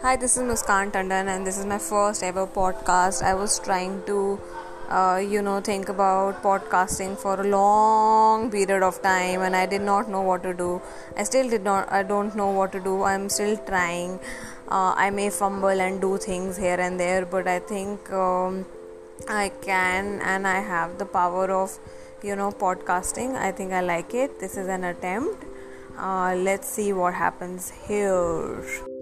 Hi, this is Muskan Tandon, and this is my first ever podcast. I was trying to, uh, you know, think about podcasting for a long period of time, and I did not know what to do. I still did not. I don't know what to do. I'm still trying. Uh, I may fumble and do things here and there, but I think um, I can, and I have the power of, you know, podcasting. I think I like it. This is an attempt. Uh, let's see what happens here.